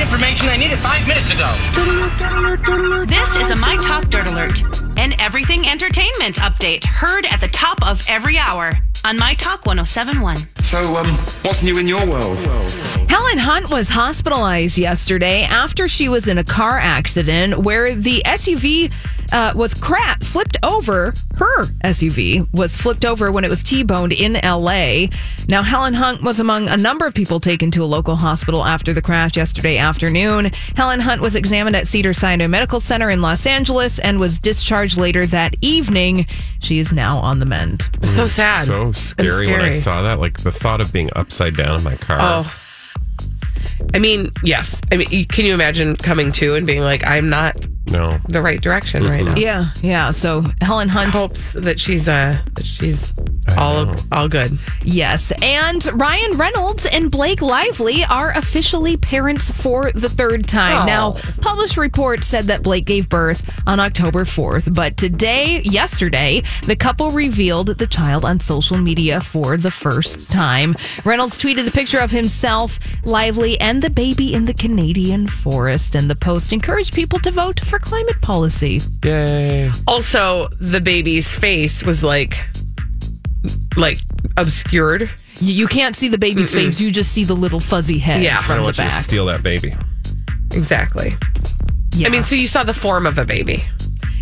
I need information. I need it five minutes ago. This is a My Talk Dirt Alert, an everything entertainment update heard at the top of every hour on My Talk 1071. So, um, what's new in your world? Helen Hunt was hospitalized yesterday after she was in a car accident where the SUV uh, was crap flipped over. Her SUV was flipped over when it was T-boned in LA. Now, Helen Hunt was among a number of people taken to a local hospital after the crash yesterday afternoon. Helen Hunt was examined at Cedar Sinai Medical Center in Los Angeles and was discharged later that evening. She is now on the mend. So sad. So And scary, when I saw that. Like the thought of being upside down in my car. Oh. I mean, yes. I mean, can you imagine coming to and being like, I'm not no. the right direction right now? Yeah, yeah. So Helen Hunt hopes that she's uh that she's all all good. Yes. And Ryan Reynolds and Blake Lively are officially parents for the third time. Oh. Now, published reports said that Blake gave birth on October 4th, but today, yesterday, the couple revealed the child on social media for the first time. Reynolds tweeted the picture of himself, Lively, and the baby in the Canadian forest, and the post encouraged people to vote for climate policy. Yay. Also, the baby's face was like like obscured. Y- You can't see the baby's Mm-mm. face, you just see the little fuzzy head Yeah. I from don't the want you to back. steal that baby. Exactly. Yeah. I mean, so you saw the form of a baby.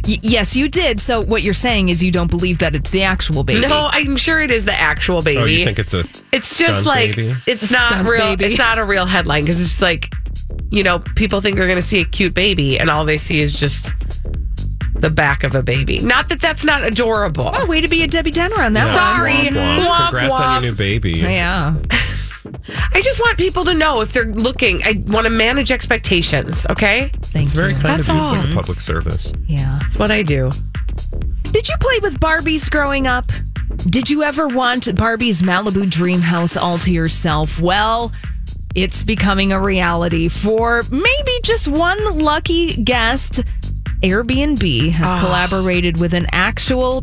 Y- yes, you did. So what you're saying is you don't believe that it's the actual baby. No, I'm sure it is the actual baby. Oh, you think it's a It's just stunt like baby? it's not stunt real. baby. It's not a real headline because it's just like you know people think they're going to see a cute baby and all they see is just the back of a baby. Not that that's not adorable. Oh, way to be a Debbie Downer on that Yeah. one. Sorry. Womp womp. Womp Congrats on your new baby. Yeah. I just want people to know if they're looking. I want to manage expectations. Okay, Thank It's very you. kind That's of you. It's like a public service. Yeah. that's what I do. Did you play with Barbies growing up? Did you ever want Barbie's Malibu dream house all to yourself? Well, it's becoming a reality for maybe just one lucky guest. Airbnb has ah. collaborated with an actual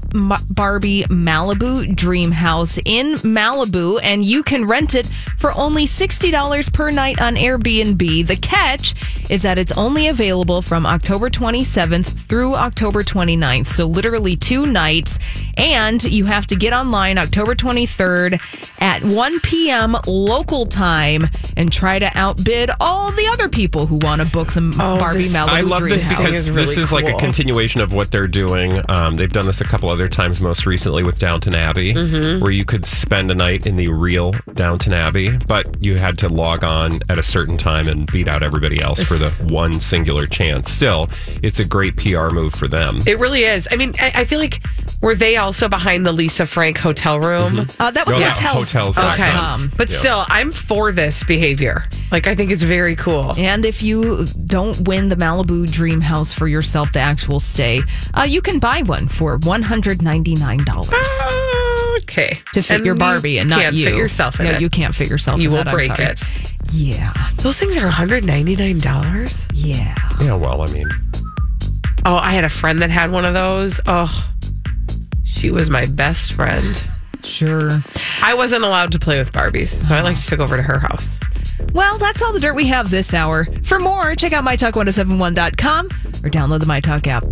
Barbie Malibu dream house in Malibu, and you can rent it for only $60 per night on Airbnb. The catch is that it's only available from October 27th through October 29th, so literally two nights. And you have to get online October 23rd at 1 p.m. local time and try to outbid all the other people who want to book the Barbie this- Malibu I love dream this house. because is this really is like a continuation of what they're doing. Um, they've done this a couple other times, most recently with Downton Abbey, Mm-hmm. where you could spend a night in the real Downton Abbey, but you had to log on at a certain time and beat out everybody else for the one singular chance. Still, it's a great PR move for them. It really is. I mean, I, I feel like were they also behind the Lisa Frank hotel room? Uh, that was Oh, yeah, hotels. hotels.com. Okay, Um, but Yeah. still, I'm for this behavior. Like, I think it's very cool. And if you don't win the Malibu Dream House for yourself, the actual stay, uh, you can buy one for one hundred ninety nine dollars Okay, to fit And your you Barbie and not can't you. fit yourself in no, it. you can't fit yourself. You in will that, I'm break it. Yeah, Those things are 199 dollars. yeah. Yeah, well, I mean, Oh, I had a friend that had one of those. Oh, she was my best friend. Sure. I wasn't allowed to play with Barbies, so I like to took over to her house. Well, that's all the dirt we have this hour. For more, check out mytalk1071.com or download the MyTalk app.